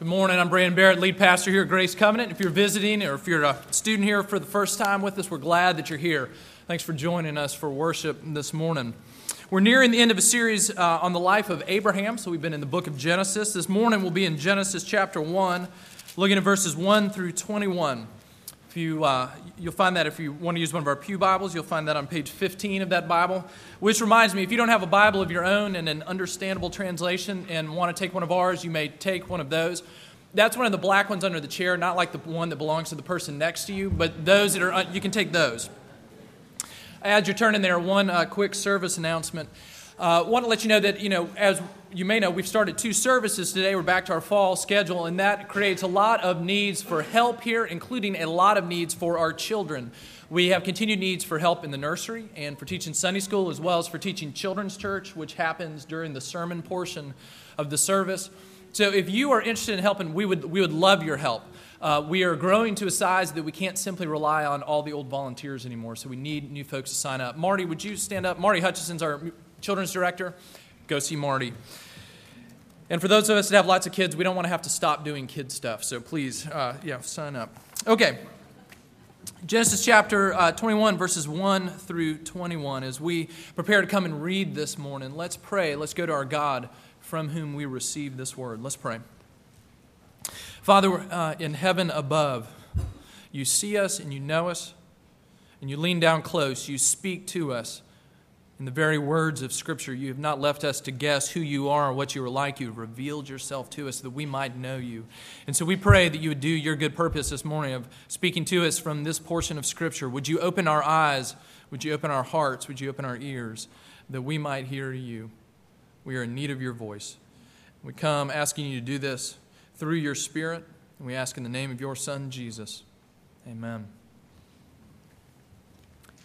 Good morning. I'm Brandon Barrett, lead pastor here at Grace Covenant. If you're visiting or if you're a student here for the first time with us, we're glad that you're here. Thanks for joining us for worship this morning. We're nearing the end of a series uh, on the life of Abraham, so we've been in the book of Genesis. This morning we'll be in Genesis chapter 1, looking at verses 1 through 21. If you, uh, you'll find that if you want to use one of our Pew Bibles, you'll find that on page 15 of that Bible. Which reminds me, if you don't have a Bible of your own and an understandable translation and want to take one of ours, you may take one of those. That's one of the black ones under the chair, not like the one that belongs to the person next to you, but those that are, uh, you can take those. As you're turning there, one uh, quick service announcement. Uh, want to let you know that, you know, as you may know, we've started two services today. We're back to our fall schedule, and that creates a lot of needs for help here, including a lot of needs for our children. We have continued needs for help in the nursery and for teaching Sunday school, as well as for teaching children's church, which happens during the sermon portion of the service. So if you are interested in helping, we would, we would love your help. Uh, we are growing to a size that we can't simply rely on all the old volunteers anymore, so we need new folks to sign up. Marty, would you stand up? Marty Hutchison's our children's director go see Marty. And for those of us that have lots of kids, we don't want to have to stop doing kid stuff. So please, uh, yeah, sign up. Okay. Genesis chapter uh, 21, verses 1 through 21. As we prepare to come and read this morning, let's pray. Let's go to our God from whom we receive this word. Let's pray. Father, uh, in heaven above, you see us and you know us, and you lean down close. You speak to us. In the very words of Scripture, you have not left us to guess who you are or what you are like. You have revealed yourself to us that we might know you. And so we pray that you would do your good purpose this morning of speaking to us from this portion of Scripture. Would you open our eyes? Would you open our hearts? Would you open our ears that we might hear you? We are in need of your voice. We come asking you to do this through your Spirit, and we ask in the name of your Son, Jesus. Amen.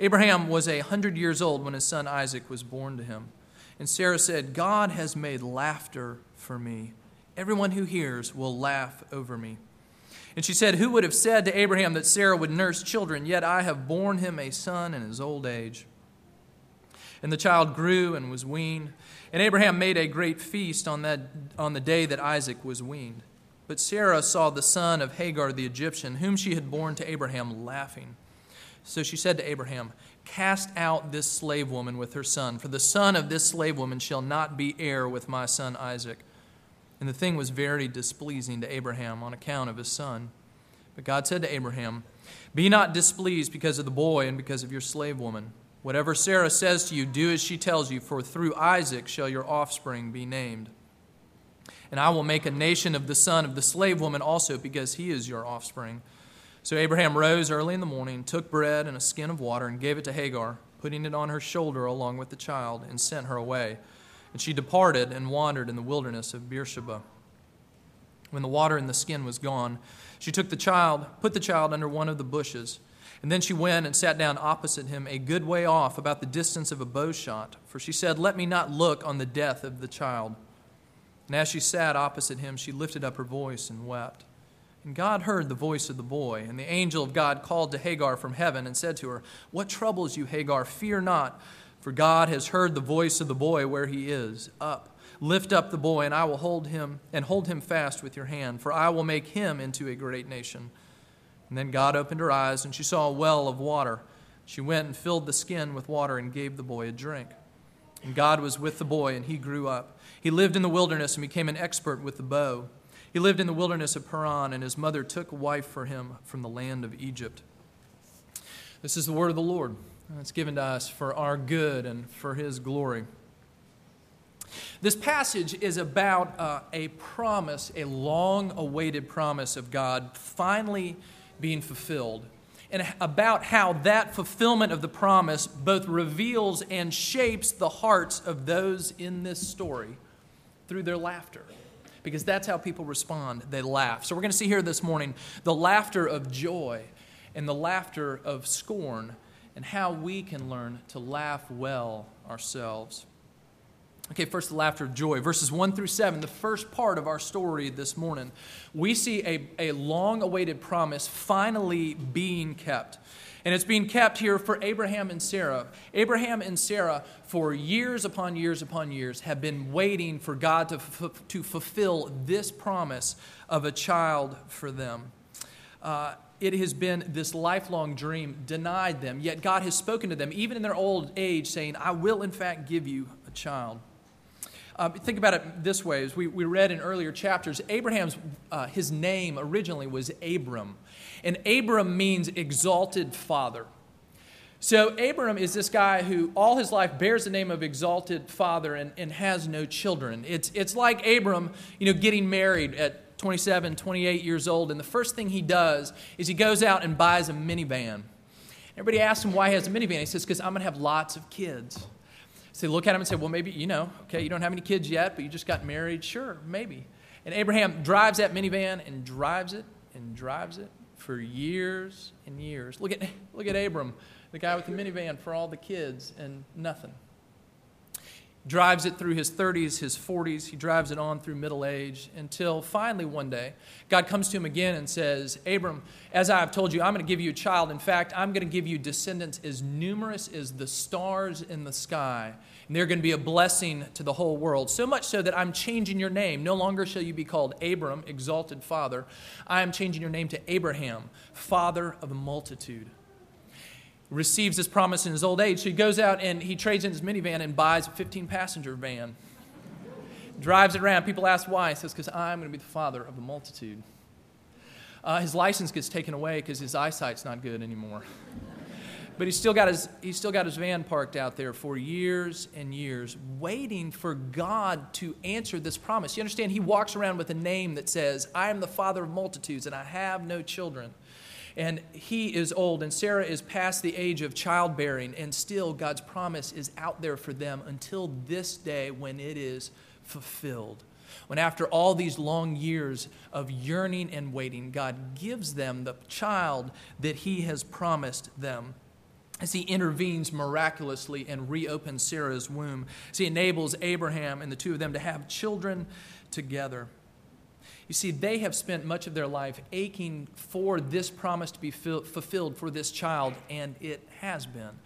Abraham was a hundred years old when his son Isaac was born to him. And Sarah said, God has made laughter for me. Everyone who hears will laugh over me. And she said, Who would have said to Abraham that Sarah would nurse children? Yet I have borne him a son in his old age. And the child grew and was weaned. And Abraham made a great feast on, that, on the day that Isaac was weaned. But Sarah saw the son of Hagar the Egyptian, whom she had borne to Abraham, laughing. So she said to Abraham, Cast out this slave woman with her son, for the son of this slave woman shall not be heir with my son Isaac. And the thing was very displeasing to Abraham on account of his son. But God said to Abraham, Be not displeased because of the boy and because of your slave woman. Whatever Sarah says to you, do as she tells you, for through Isaac shall your offspring be named. And I will make a nation of the son of the slave woman also, because he is your offspring. So Abraham rose early in the morning, took bread and a skin of water, and gave it to Hagar, putting it on her shoulder along with the child, and sent her away. And she departed and wandered in the wilderness of Beersheba. When the water in the skin was gone, she took the child, put the child under one of the bushes, and then she went and sat down opposite him, a good way off, about the distance of a bow shot. For she said, Let me not look on the death of the child. And as she sat opposite him, she lifted up her voice and wept. And God heard the voice of the boy, and the angel of God called to Hagar from heaven and said to her, What troubles you, Hagar? Fear not, for God has heard the voice of the boy where he is. Up, lift up the boy, and I will hold him, and hold him fast with your hand, for I will make him into a great nation. And then God opened her eyes, and she saw a well of water. She went and filled the skin with water and gave the boy a drink. And God was with the boy, and he grew up. He lived in the wilderness and became an expert with the bow. He lived in the wilderness of Paran, and his mother took a wife for him from the land of Egypt. This is the word of the Lord. It's given to us for our good and for his glory. This passage is about uh, a promise, a long awaited promise of God finally being fulfilled, and about how that fulfillment of the promise both reveals and shapes the hearts of those in this story through their laughter because that's how people respond. They laugh. So we're going to see here this morning the laughter of joy and the laughter of scorn and how we can learn to laugh well ourselves. Okay, first, the laughter of joy. Verses 1 through 7, the first part of our story this morning, we see a, a long awaited promise finally being kept. And it's being kept here for Abraham and Sarah. Abraham and Sarah, for years upon years upon years, have been waiting for God to, f- to fulfill this promise of a child for them. Uh, it has been this lifelong dream denied them, yet God has spoken to them, even in their old age, saying, I will in fact give you a child. Uh, think about it this way as we, we read in earlier chapters abraham's uh, his name originally was abram. And abram means exalted father. So abram is this guy who all his life bears the name of exalted father and, and has no children. It's, it's like abram you know getting married at 27 28 years old and the first thing he does is he goes out and buys a minivan. Everybody asks him why he has a minivan. He says because i'm going to have lots of kids so they look at him and say, Well, maybe, you know, okay, you don't have any kids yet, but you just got married. Sure, maybe. And Abraham drives that minivan and drives it and drives it for years and years. Look at, look at Abram, the guy with the minivan for all the kids and nothing. Drives it through his 30s, his 40s. He drives it on through middle age until finally one day, God comes to him again and says, Abram, as I have told you, I'm going to give you a child. In fact, I'm going to give you descendants as numerous as the stars in the sky. And they're going to be a blessing to the whole world. So much so that I'm changing your name. No longer shall you be called Abram, exalted father. I am changing your name to Abraham, father of a multitude receives this promise in his old age. So he goes out and he trades in his minivan and buys a 15 passenger van. Drives it around. People ask why. He says, Because I'm going to be the father of the multitude. Uh, his license gets taken away because his eyesight's not good anymore. but he's still, got his, he's still got his van parked out there for years and years, waiting for God to answer this promise. You understand? He walks around with a name that says, I am the father of multitudes and I have no children. And he is old, and Sarah is past the age of childbearing, and still God's promise is out there for them until this day when it is fulfilled. When, after all these long years of yearning and waiting, God gives them the child that He has promised them as he intervenes miraculously and reopens Sarah's womb, as he enables Abraham and the two of them to have children together. You see, they have spent much of their life aching for this promise to be fulfilled for this child, and it has been.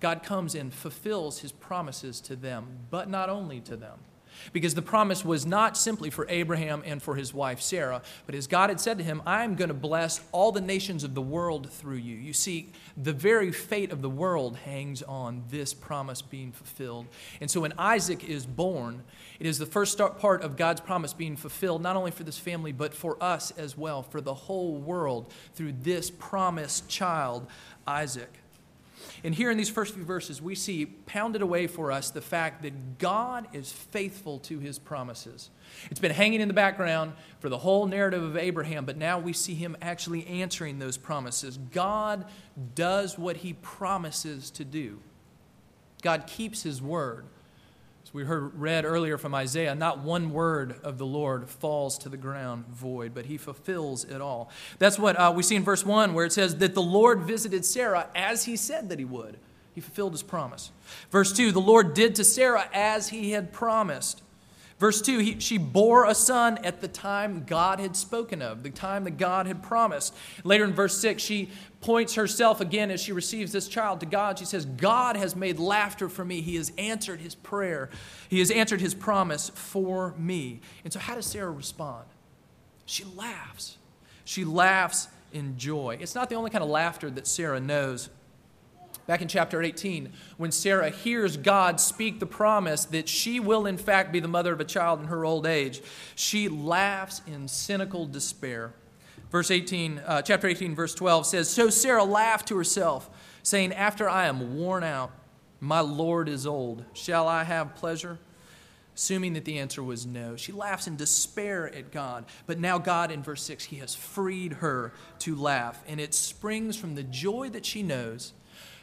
God comes and fulfills his promises to them, but not only to them. Because the promise was not simply for Abraham and for his wife Sarah, but as God had said to him, I am going to bless all the nations of the world through you. You see, the very fate of the world hangs on this promise being fulfilled. And so when Isaac is born, it is the first part of God's promise being fulfilled, not only for this family, but for us as well, for the whole world, through this promised child, Isaac. And here in these first few verses, we see pounded away for us the fact that God is faithful to his promises. It's been hanging in the background for the whole narrative of Abraham, but now we see him actually answering those promises. God does what he promises to do, God keeps his word. As we heard read earlier from Isaiah, not one word of the Lord falls to the ground void, but he fulfills it all. That's what uh, we see in verse 1, where it says that the Lord visited Sarah as he said that he would. He fulfilled his promise. Verse 2, the Lord did to Sarah as he had promised. Verse 2, he, she bore a son at the time God had spoken of, the time that God had promised. Later in verse 6, she points herself again as she receives this child to God. She says, God has made laughter for me. He has answered his prayer, He has answered his promise for me. And so, how does Sarah respond? She laughs. She laughs in joy. It's not the only kind of laughter that Sarah knows. Back in chapter 18, when Sarah hears God speak the promise that she will, in fact, be the mother of a child in her old age, she laughs in cynical despair. Verse 18, uh, chapter 18, verse 12 says, So Sarah laughed to herself, saying, After I am worn out, my Lord is old. Shall I have pleasure? Assuming that the answer was no. She laughs in despair at God. But now, God, in verse 6, He has freed her to laugh. And it springs from the joy that she knows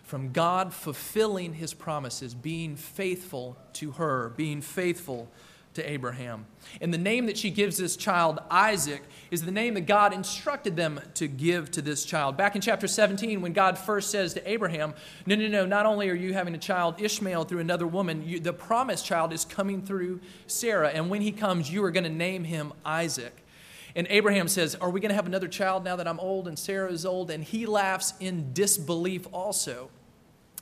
from God fulfilling his promises, being faithful to her, being faithful to Abraham. And the name that she gives this child, Isaac, is the name that God instructed them to give to this child. Back in chapter 17, when God first says to Abraham, No, no, no, not only are you having a child, Ishmael, through another woman, you, the promised child is coming through Sarah. And when he comes, you are going to name him Isaac. And Abraham says, Are we going to have another child now that I'm old and Sarah is old? And he laughs in disbelief also.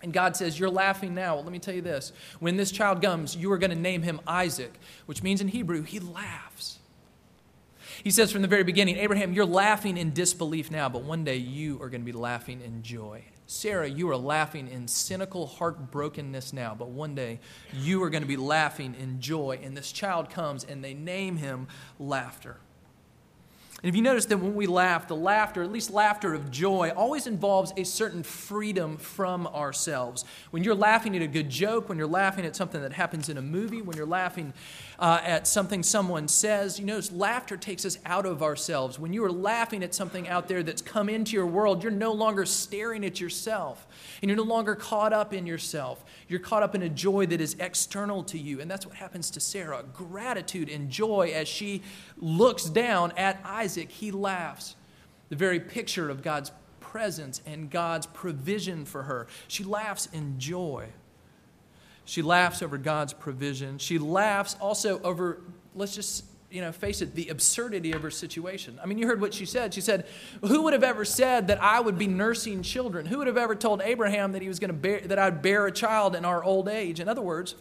And God says, You're laughing now. Well, let me tell you this. When this child comes, you are going to name him Isaac, which means in Hebrew, he laughs. He says from the very beginning, Abraham, you're laughing in disbelief now, but one day you are going to be laughing in joy. Sarah, you are laughing in cynical heartbrokenness now, but one day you are going to be laughing in joy. And this child comes and they name him Laughter. And if you notice that when we laugh, the laughter, at least laughter of joy, always involves a certain freedom from ourselves. When you're laughing at a good joke, when you're laughing at something that happens in a movie, when you're laughing uh, at something someone says, you notice laughter takes us out of ourselves. When you are laughing at something out there that's come into your world, you're no longer staring at yourself and you're no longer caught up in yourself. You're caught up in a joy that is external to you. And that's what happens to Sarah gratitude and joy as she looks down at Isaac. He laughs. The very picture of God's presence and God's provision for her. She laughs in joy. She laughs over God's provision. She laughs also over, let's just you know, face it, the absurdity of her situation. I mean, you heard what she said. She said, Who would have ever said that I would be nursing children? Who would have ever told Abraham that he was going to bear, that I'd bear a child in our old age? In other words,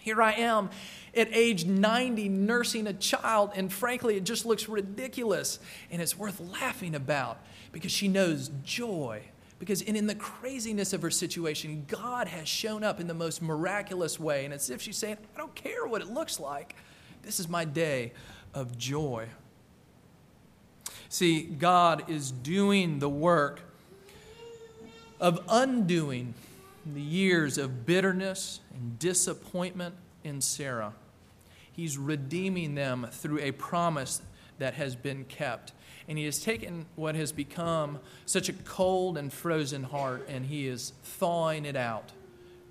here I am at age 90 nursing a child, and frankly, it just looks ridiculous. And it's worth laughing about because she knows joy. Because in, in the craziness of her situation, God has shown up in the most miraculous way. And it's as if she's saying, I don't care what it looks like. This is my day of joy. See, God is doing the work of undoing the years of bitterness and disappointment in Sarah. He's redeeming them through a promise that has been kept. And he has taken what has become such a cold and frozen heart and he is thawing it out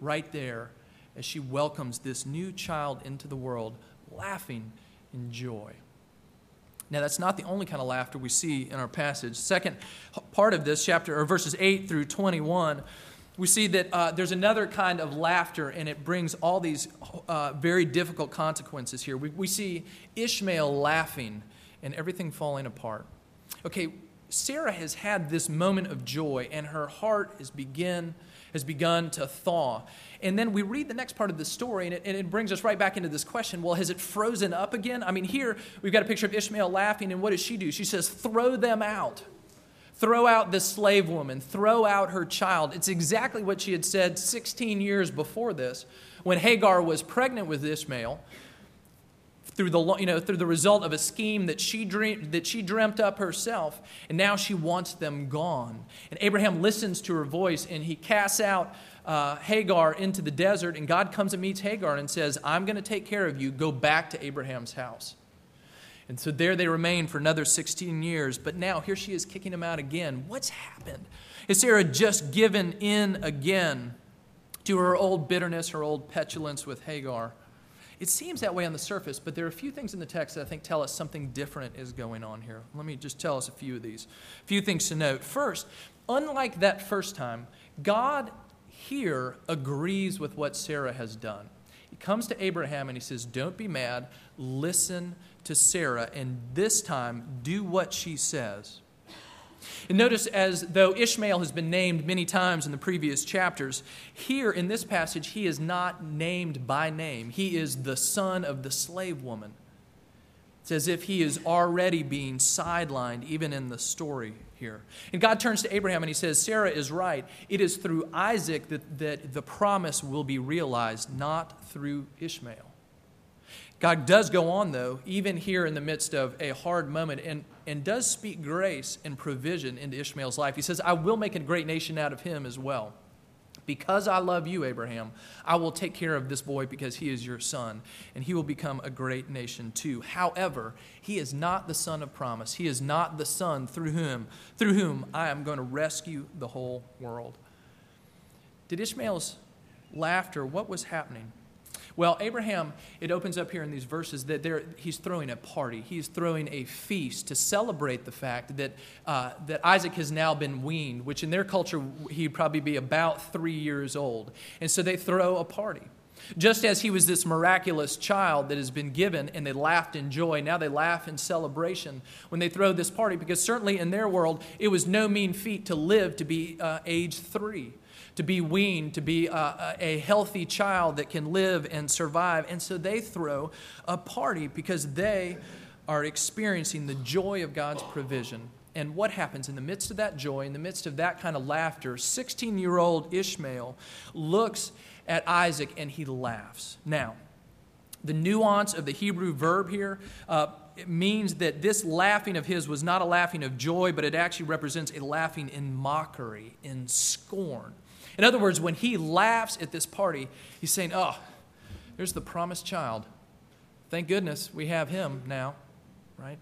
right there as she welcomes this new child into the world laughing in joy. Now, that's not the only kind of laughter we see in our passage. Second part of this chapter, or verses 8 through 21, we see that uh, there's another kind of laughter, and it brings all these uh, very difficult consequences here. We, we see Ishmael laughing and everything falling apart. Okay, Sarah has had this moment of joy, and her heart is begin, has begun to thaw. And then we read the next part of the story, and it, and it, brings us right back into this question well, has it frozen up again? I mean, here we've got a picture of Ishmael laughing, and what does she do? She says, Throw them out. Throw out this slave woman. Throw out her child. It's exactly what she had said 16 years before this when Hagar was pregnant with Ishmael through the, you know, through the result of a scheme that she, dreamed, that she dreamt up herself, and now she wants them gone. And Abraham listens to her voice, and he casts out uh, Hagar into the desert, and God comes and meets Hagar and says, I'm going to take care of you. Go back to Abraham's house. And so there they remain for another 16 years. But now here she is kicking him out again. What's happened? Is Sarah just given in again to her old bitterness, her old petulance with Hagar? It seems that way on the surface, but there are a few things in the text that I think tell us something different is going on here. Let me just tell us a few of these. A few things to note. First, unlike that first time, God here agrees with what Sarah has done. He comes to Abraham and he says, Don't be mad, listen to Sarah, and this time do what she says. And notice, as though Ishmael has been named many times in the previous chapters, here in this passage, he is not named by name. He is the son of the slave woman. It's as if he is already being sidelined, even in the story here. And God turns to Abraham and he says, Sarah is right. It is through Isaac that, that the promise will be realized, not through Ishmael. God does go on, though, even here in the midst of a hard moment, and, and does speak grace and provision into Ishmael's life. He says, I will make a great nation out of him as well. Because I love you, Abraham, I will take care of this boy because he is your son, and he will become a great nation too. However, he is not the son of promise. He is not the son through whom, through whom I am going to rescue the whole world. Did Ishmael's laughter, what was happening? Well, Abraham, it opens up here in these verses that there, he's throwing a party. He's throwing a feast to celebrate the fact that, uh, that Isaac has now been weaned, which in their culture, he'd probably be about three years old. And so they throw a party. Just as he was this miraculous child that has been given, and they laughed in joy, now they laugh in celebration when they throw this party, because certainly in their world, it was no mean feat to live to be uh, age three to be weaned, to be a, a, healthy child that can live and survive. And so they throw a party because they are experiencing the joy of God's provision. And what happens in the midst of that joy, in the midst of that kind of laughter, 16 year old Ishmael looks at Isaac and he laughs. Now, the nuance of the Hebrew verb here uh, means that this laughing of his was not a laughing of joy, but it actually represents a laughing in mockery, in scorn. In other words, when he laughs at this party, he's saying, Oh, there's the promised child. Thank goodness we have him now, right?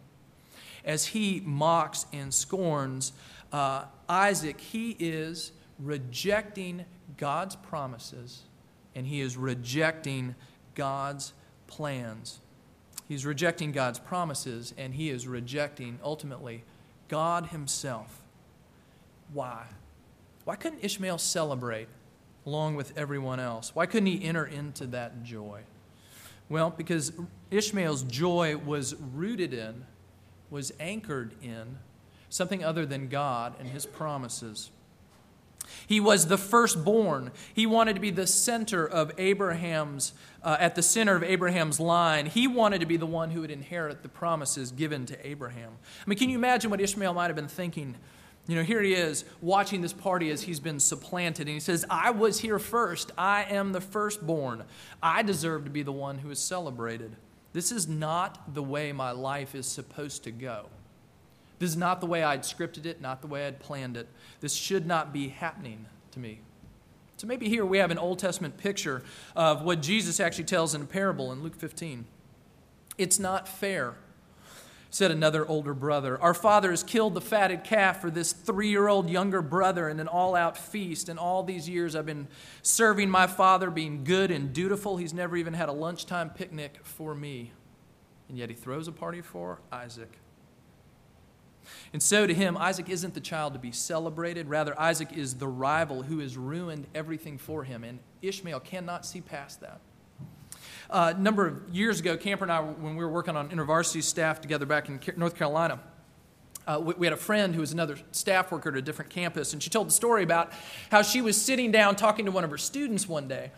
As he mocks and scorns uh, Isaac, he is rejecting God's promises and he is rejecting God's plans. He's rejecting God's promises and he is rejecting, ultimately, God himself. Why? Why couldn't Ishmael celebrate along with everyone else? Why couldn't he enter into that joy? Well, because Ishmael's joy was rooted in, was anchored in something other than God and his promises. He was the firstborn. He wanted to be the center of Abraham's, uh, at the center of Abraham's line. He wanted to be the one who would inherit the promises given to Abraham. I mean, can you imagine what Ishmael might have been thinking you know, here he is watching this party as he's been supplanted, and he says, I was here first. I am the firstborn. I deserve to be the one who is celebrated. This is not the way my life is supposed to go. This is not the way I'd scripted it, not the way I'd planned it. This should not be happening to me. So maybe here we have an Old Testament picture of what Jesus actually tells in a parable in Luke 15. It's not fair said another older brother. Our father has killed the fatted calf for this three year old younger brother in an all out feast. And all these years I've been serving my father, being good and dutiful. He's never even had a lunchtime picnic for me. And yet he throws a party for Isaac. And so to him, Isaac isn't the child to be celebrated. Rather, Isaac is the rival who has ruined everything for him. And Ishmael cannot see past that. Uh, a number of years ago, Camper and I, when we were working on InterVarsity staff together back in North Carolina, uh, we, we, had a friend who was another staff worker at a different campus, and she told the story about how she was sitting down talking to one of her students one day.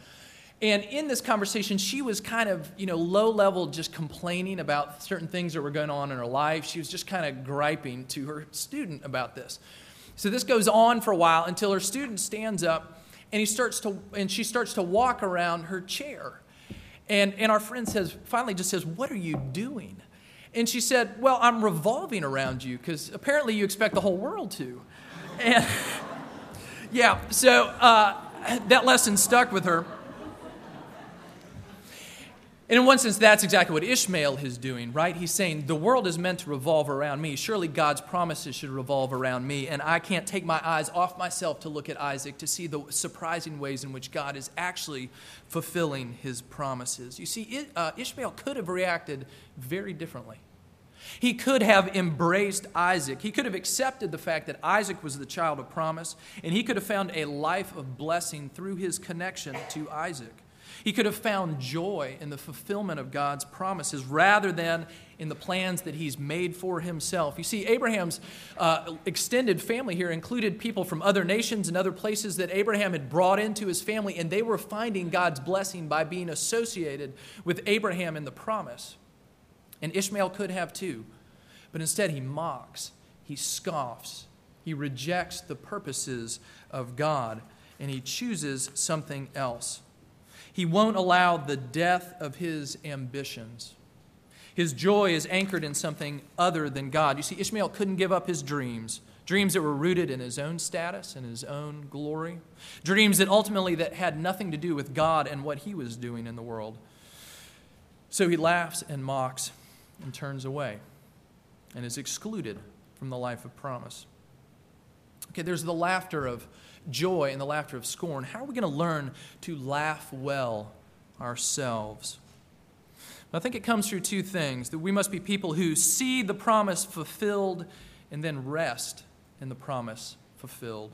And in this conversation, she was kind of, you know, low level, just complaining about certain things that were going on in her life. She was just kind of griping to her student about this. So this goes on for a while until her student stands up and he starts to, and she starts to walk around her chair. And, and our friend says, finally just says, What are you doing? And she said, Well, I'm revolving around you because apparently you expect the whole world to. And yeah, so uh, that lesson stuck with her. And in one sense, that's exactly what Ishmael is doing, right? He's saying, The world is meant to revolve around me. Surely God's promises should revolve around me. And I can't take my eyes off myself to look at Isaac to see the surprising ways in which God is actually fulfilling his promises. You see, uh, Ishmael could have reacted very differently. He could have embraced Isaac. He could have accepted the fact that Isaac was the child of promise, and he could have found a life of blessing through his connection to Isaac. He could have found joy in the fulfillment of God's promises rather than in the plans that he's made for himself. You see, Abraham's uh, extended family here included people from other nations and other places that Abraham had brought into his family, and they were finding God's blessing by being associated with Abraham in the promise. And Ishmael could have too, but instead he mocks, he scoffs, he rejects the purposes of God, and he chooses something else. He won't allow the death of his ambitions. His joy is anchored in something other than God. You see, Ishmael couldn't give up his dreams dreams that were rooted in his own status and his own glory dreams that ultimately that had nothing to do with god and what he was doing in the world so he laughs and mocks and turns away and is excluded from the life of promise okay there's the laughter of joy and the laughter of scorn, how are we going to learn to laugh well ourselves. I think it comes through two things that we must be people who see the promise fulfilled and then rest in the promise fulfilled.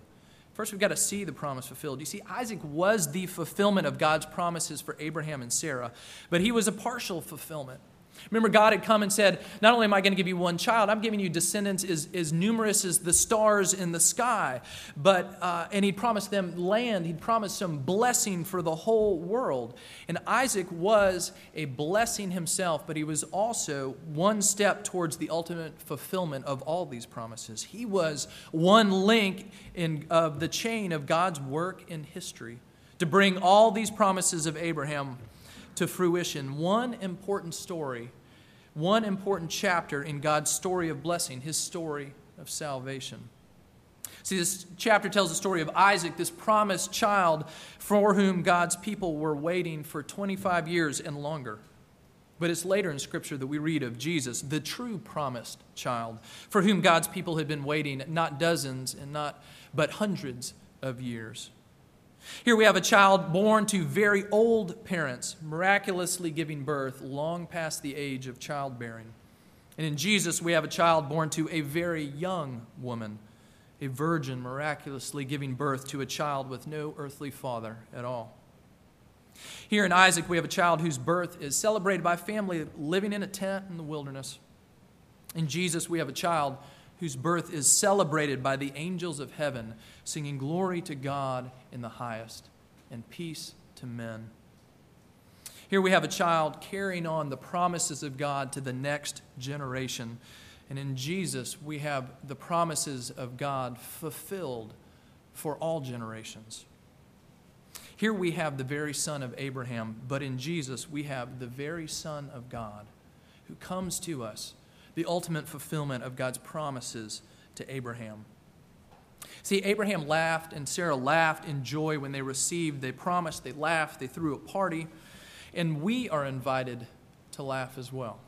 First, we've got to see the promise fulfilled. You see, Isaac was the fulfillment of God's promises for Abraham and Sarah, but he was a partial fulfillment. Remember, God had come and said, Not only am I going to give you one child, I'm giving you descendants as, as numerous as the stars in the sky. But, uh, and He promised them land, He'd promised some blessing for the whole world. And Isaac was a blessing himself, but he was also one step towards the ultimate fulfillment of all these promises. He was one link in, of the chain of God's work in history to bring all these promises of Abraham to fruition one important story, one important chapter in God's story of blessing, his story of salvation. See, this chapter tells the story of Isaac, this promised child for whom God's people were waiting for 25 years and longer. But it's later in Scripture that we read of Jesus, the true promised child, for whom God's people had been waiting not dozens and not but hundreds of years. Here we have a child born to very old parents, miraculously giving birth long past the age of childbearing. And in Jesus, we have a child born to a very young woman, a virgin miraculously giving birth to a child with no earthly father at all. Here in Isaac, we have a child whose birth is celebrated by family living in a tent in the wilderness. In Jesus, we have a child whose birth is celebrated by the angels of heaven, singing glory to God in the highest and peace to men. Here we have a child carrying on the promises of God to the next generation. And in Jesus, we have the promises of God fulfilled for all generations. Here we have the very son of Abraham, but in Jesus, we have the very Son of God who comes to us the ultimate fulfillment of God's promises to Abraham. See, Abraham laughed and Sarah laughed in joy when they received, they promised, they laughed, they threw a party, and we are invited to laugh as well.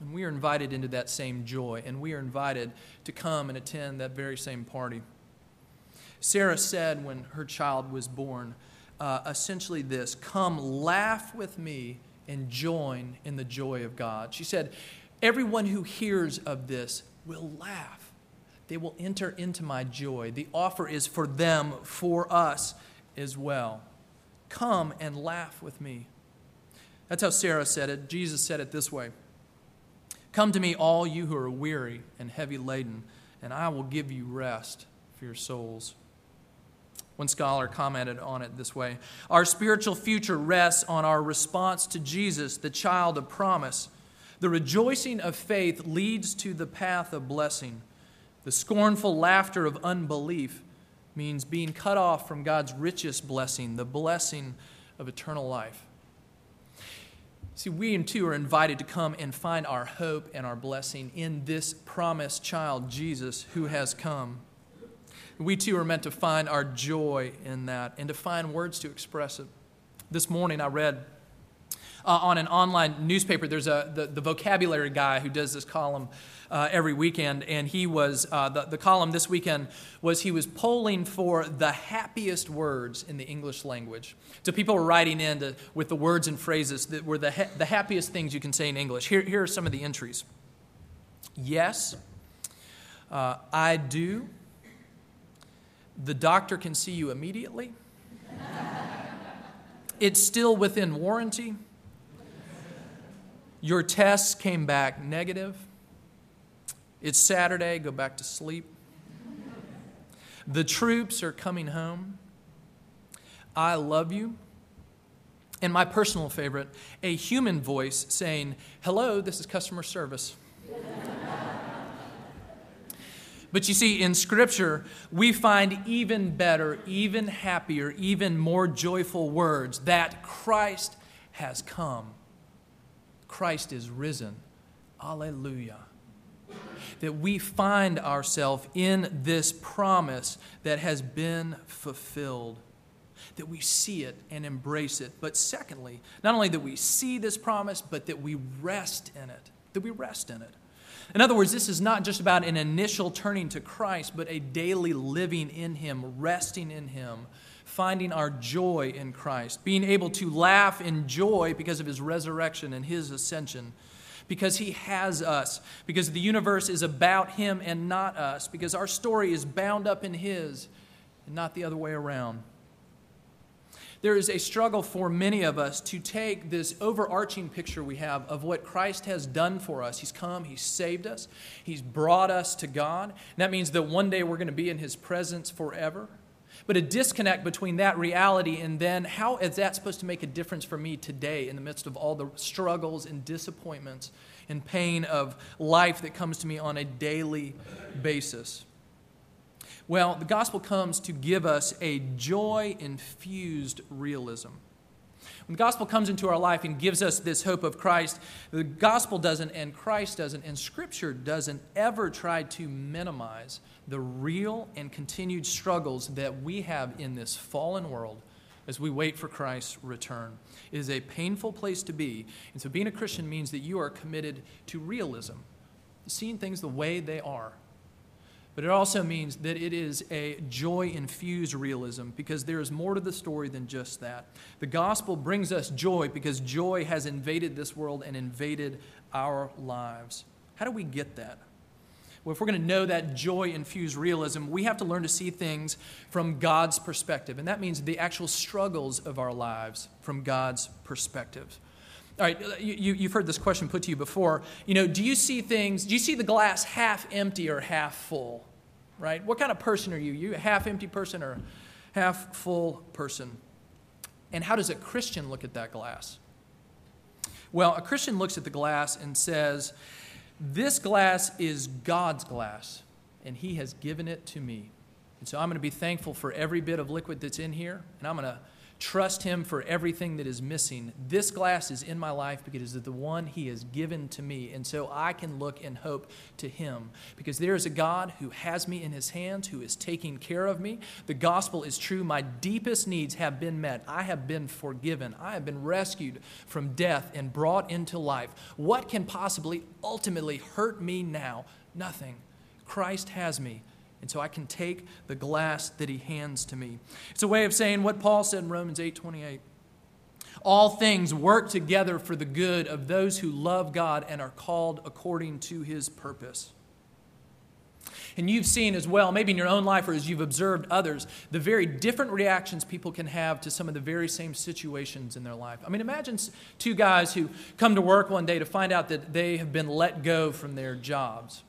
And we are invited into that same joy, and we are invited to come and attend that very same party. Sarah said when her child was born, uh, essentially this Come, laugh with me and join in the joy of God. She said, Everyone who hears of this will laugh. They will enter into my joy. The offer is for them, for us as well. Come and laugh with me. That's how Sarah said it. Jesus said it this way Come to me, all you who are weary and heavy laden, and I will give you rest for your souls. One scholar commented on it this way Our spiritual future rests on our response to Jesus, the child of promise. The rejoicing of faith leads to the path of blessing. The scornful laughter of unbelief means being cut off from God's richest blessing, the blessing of eternal life. See, we too are invited to come and find our hope and our blessing in this promised child, Jesus, who has come. We too are meant to find our joy in that and to find words to express it. This morning I read uh, on an online newspaper. There's a the, the vocabulary guy who does this column uh, every weekend, and he was uh, the, the column this weekend was he was polling for the happiest words in the English language. So people were writing in to, with the words and phrases that were the ha- the happiest things you can say in English. Here here are some of the entries. Yes, uh, I do. The doctor can see you immediately. it's still within warranty. Your tests came back negative. It's Saturday, go back to sleep. The troops are coming home. I love you. And my personal favorite, a human voice saying, Hello, this is customer service. But you see, in Scripture, we find even better, even happier, even more joyful words that Christ has come. Christ is risen. Alleluia. That we find ourselves in this promise that has been fulfilled. That we see it and embrace it. But secondly, not only that we see this promise, but that we rest in it. That we rest in it. In other words, this is not just about an initial turning to Christ, but a daily living in Him, resting in Him, finding our joy in Christ, being able to laugh in joy because of his resurrection and his ascension, because he has us, because the universe is about him and not us, because our story is bound up in his and not the other way around. There is a struggle for many of us to take this overarching picture we have of what Christ has done for us. He's come, He's saved us, He's brought us to God. And that means that one day we're going to be in His presence forever. But a disconnect between that reality and then how is that supposed to make a difference for me today in the midst of all the struggles and disappointments and pain of life that comes to me on a daily basis? Well, the gospel comes to give us a joy infused realism. When the gospel comes into our life and gives us this hope of Christ, the gospel doesn't, and Christ doesn't, and Scripture doesn't ever try to minimize the real and continued struggles that we have in this fallen world as we wait for Christ's return. It is a painful place to be. And so being a Christian means that you are committed to realism, seeing things the way they are. But it also means that it is a joy infused realism because there is more to the story than just that. The gospel brings us joy because joy has invaded this world and invaded our lives. How do we get that? Well, if we're going to know that joy infused realism, we have to learn to see things from God's perspective. And that means the actual struggles of our lives from God's perspective. All right, you, you've heard this question put to you before. You know, do you see things, do you see the glass half empty or half full? Right? What kind of person are you? You a half empty person or half full person? And how does a Christian look at that glass? Well, a Christian looks at the glass and says, this glass is God's glass, and He has given it to me. And so I'm going to be thankful for every bit of liquid that's in here, and I'm going to trust Him for everything that is missing. This glass is in my life because it is the one He has given to me. And so I can look and hope to Him because there is a God who has me in His hands, who is taking care of me. The gospel is true. My deepest needs have been met. I have been forgiven. I have been rescued from death and brought into life. What can possibly ultimately hurt me now? Nothing. Christ has me. And so I can take the glass that he hands to me. It's a way of saying what Paul said in Romans 8 28. All things work together for the good of those who love God and are called according to his purpose. And you've seen as well, maybe in your own life or as you've observed others, the very different reactions people can have to some of the very same situations in their life. I mean, imagine two guys who come to work one day to find out that they have been let go from their jobs.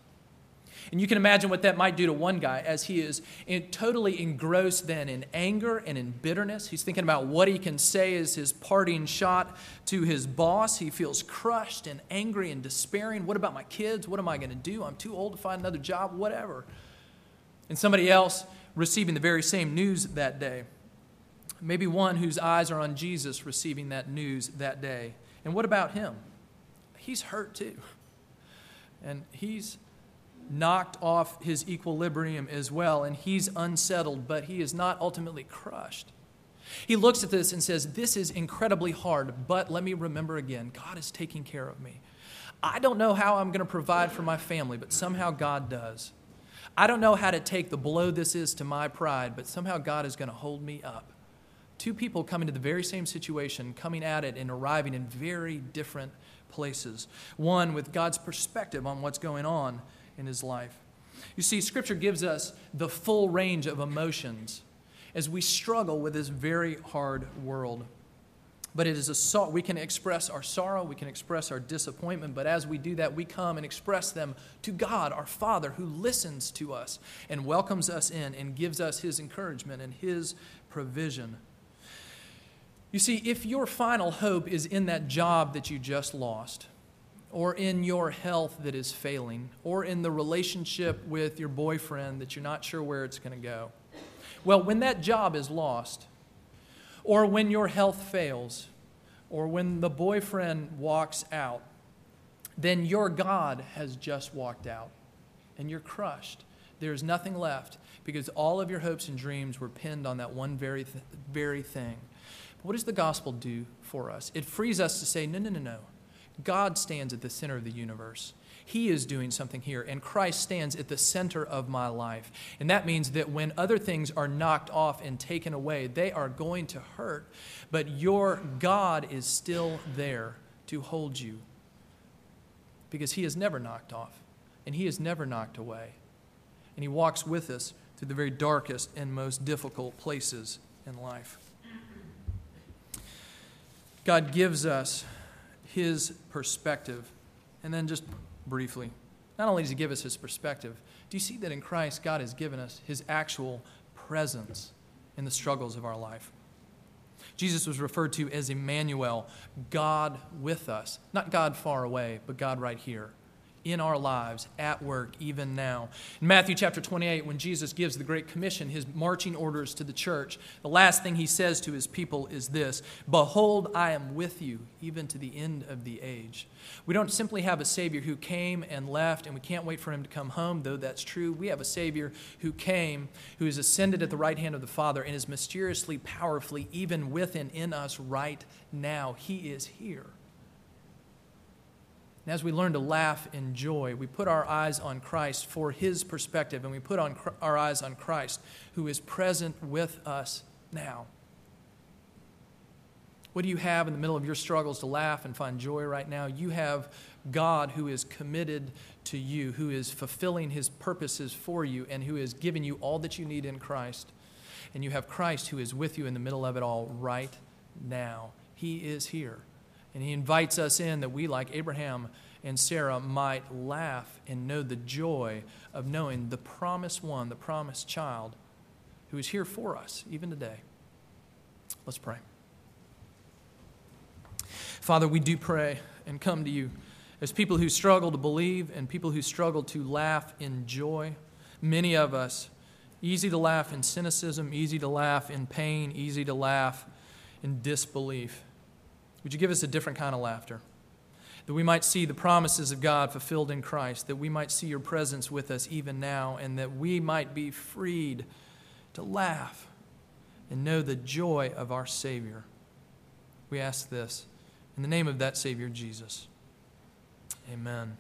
And you can imagine what that might do to one guy as he is in, totally engrossed then in anger and in bitterness. He's thinking about what he can say as his parting shot to his boss. He feels crushed and angry and despairing. What about my kids? What am I going to do? I'm too old to find another job, whatever. And somebody else receiving the very same news that day. Maybe one whose eyes are on Jesus receiving that news that day. And what about him? He's hurt too. And he's knocked off his equilibrium as well, and he's unsettled, but he is not ultimately crushed. He looks at this and says, This is incredibly hard, but let me remember again God is taking care of me. I don't know how I'm going to provide for my family, but somehow God does. I don't know how to take the blow this is to my pride, but somehow God is going to hold me up. Two people coming to the very same situation, coming at it and arriving in very different places. One with God's perspective on what's going on, in his life. You see, Scripture gives us the full range of emotions as we struggle with this very hard world. But it is a we can express our sorrow, we can express our disappointment, but as we do that, we come and express them to God, our Father, who listens to us and welcomes us in and gives us his encouragement and his provision. You see, if your final hope is in that job that you just lost, or in your health that is failing, or in the relationship with your boyfriend that you're not sure where it's going to go. Well, when that job is lost, or when your health fails, or when the boyfriend walks out, then your God has just walked out and you're crushed. There's nothing left because all of your hopes and dreams were pinned on that one very, th- very thing. But what does the gospel do for us? It frees us to say, no, no, no, no. God stands at the center of the universe. He is doing something here, and Christ stands at the center of my life. And that means that when other things are knocked off and taken away, they are going to hurt, but your God is still there to hold you because He is never knocked off and He is never knocked away. And He walks with us through the very darkest and most difficult places in life. God gives us His perspective. And then, just briefly, not only does He give us His perspective, do you see that in Christ, God has given us His actual presence in the struggles of our life? Jesus was referred to as Emmanuel, God with us. Not God far away, but God right here in our lives, at work, even now. In Matthew chapter 28, when Jesus gives the Great Commission, his marching orders to the church, the last thing he says to his people is this Behold, I am with you, even to the end of the age. We don't simply have a Savior who came and left, and we can't wait for him to come home, though that's true. We have a Savior who came, who is ascended at the right hand of the Father, and is mysteriously, powerfully, even with and in us right now. He is here. And as we learn to laugh in joy, we put our eyes on Christ for his perspective, and we put on our eyes on Christ, who is present with us now. What do you have in the middle of your struggles to laugh and find joy right now? You have God who is committed to you, who is fulfilling his purposes for you, and who has given you all that you need in Christ. And you have Christ who is with you in the middle of it all right now. He is here. And he invites us in that we, like Abraham and Sarah, might laugh and know the joy of knowing the promised one, the promised child, who is here for us, even today. Let's pray. Father, we do pray and come to you as people who struggle to believe and people who struggle to laugh in joy. Many of us, easy to laugh in cynicism, easy to laugh in pain, easy to laugh in disbelief. Would you give us a different kind of laughter? That we might see the promises of God fulfilled in Christ, that we might see your presence with us even now, and that we might be freed to laugh and know the joy of our Savior. We ask this in the name of that Savior, Jesus. Amen.